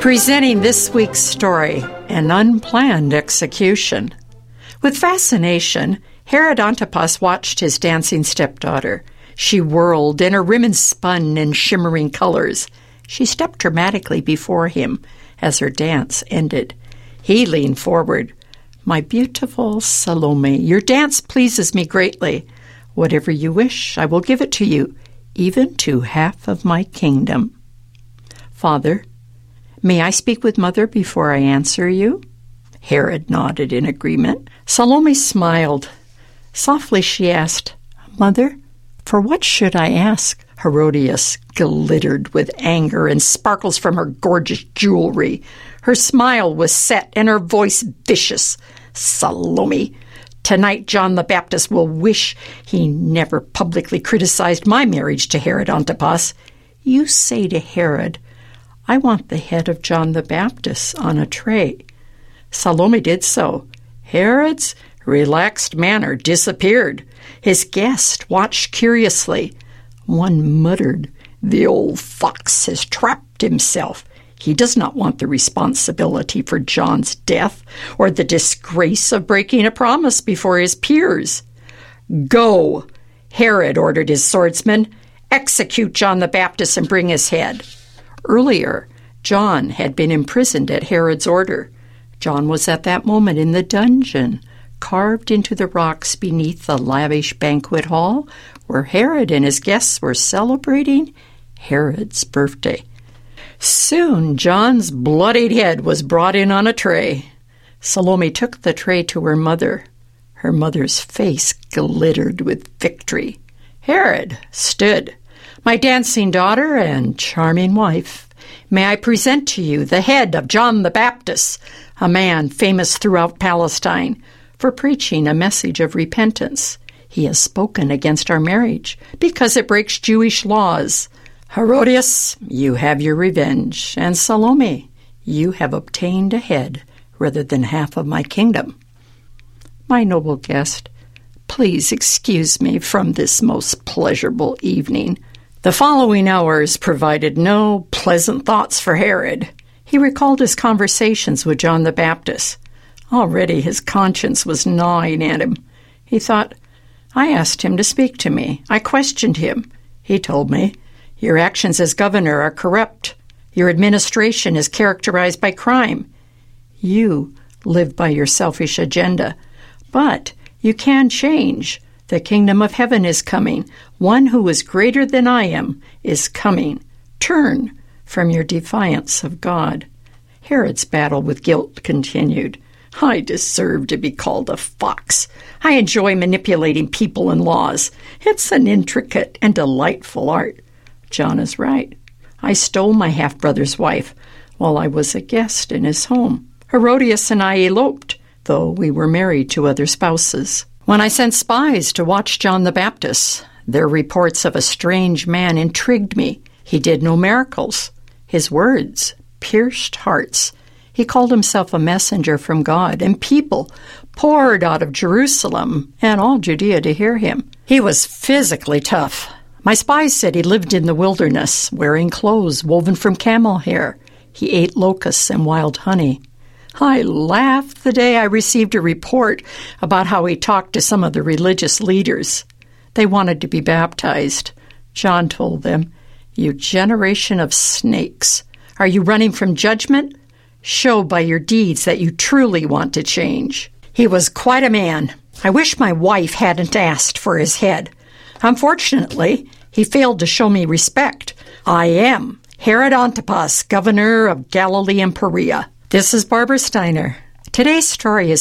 Presenting this week's story An Unplanned Execution. With fascination, Herod Antipas watched his dancing stepdaughter. She whirled, and her ribbons spun in shimmering colors. She stepped dramatically before him as her dance ended. He leaned forward. My beautiful Salome, your dance pleases me greatly. Whatever you wish, I will give it to you, even to half of my kingdom. Father, May I speak with Mother before I answer you? Herod nodded in agreement. Salome smiled. Softly she asked, Mother, for what should I ask? Herodias glittered with anger and sparkles from her gorgeous jewelry. Her smile was set and her voice vicious. Salome, tonight John the Baptist will wish he never publicly criticized my marriage to Herod Antipas. You say to Herod, I want the head of John the Baptist on a tray. Salome did so. Herod's relaxed manner disappeared. His guest watched curiously. One muttered, The old fox has trapped himself. He does not want the responsibility for John's death or the disgrace of breaking a promise before his peers. Go! Herod ordered his swordsman. Execute John the Baptist and bring his head. Earlier, John had been imprisoned at Herod's order. John was at that moment in the dungeon, carved into the rocks beneath the lavish banquet hall where Herod and his guests were celebrating Herod's birthday. Soon John's bloodied head was brought in on a tray. Salome took the tray to her mother. Her mother's face glittered with victory. Herod stood my dancing daughter and charming wife, may I present to you the head of John the Baptist, a man famous throughout Palestine for preaching a message of repentance. He has spoken against our marriage because it breaks Jewish laws. Herodias, you have your revenge, and Salome, you have obtained a head rather than half of my kingdom. My noble guest, please excuse me from this most pleasurable evening. The following hours provided no pleasant thoughts for Herod. He recalled his conversations with John the Baptist. Already his conscience was gnawing at him. He thought, I asked him to speak to me. I questioned him. He told me, Your actions as governor are corrupt. Your administration is characterized by crime. You live by your selfish agenda. But you can change. The kingdom of heaven is coming. One who is greater than I am is coming. Turn from your defiance of God. Herod's battle with guilt continued. I deserve to be called a fox. I enjoy manipulating people and laws. It's an intricate and delightful art. John is right. I stole my half brother's wife while I was a guest in his home. Herodias and I eloped, though we were married to other spouses. When I sent spies to watch John the Baptist, their reports of a strange man intrigued me. He did no miracles. His words pierced hearts. He called himself a messenger from God, and people poured out of Jerusalem and all Judea to hear him. He was physically tough. My spies said he lived in the wilderness, wearing clothes woven from camel hair. He ate locusts and wild honey. I laughed the day I received a report about how he talked to some of the religious leaders. They wanted to be baptized. John told them, You generation of snakes, are you running from judgment? Show by your deeds that you truly want to change. He was quite a man. I wish my wife hadn't asked for his head. Unfortunately, he failed to show me respect. I am Herod Antipas, governor of Galilee and Perea. This is Barbara Steiner. Today's story is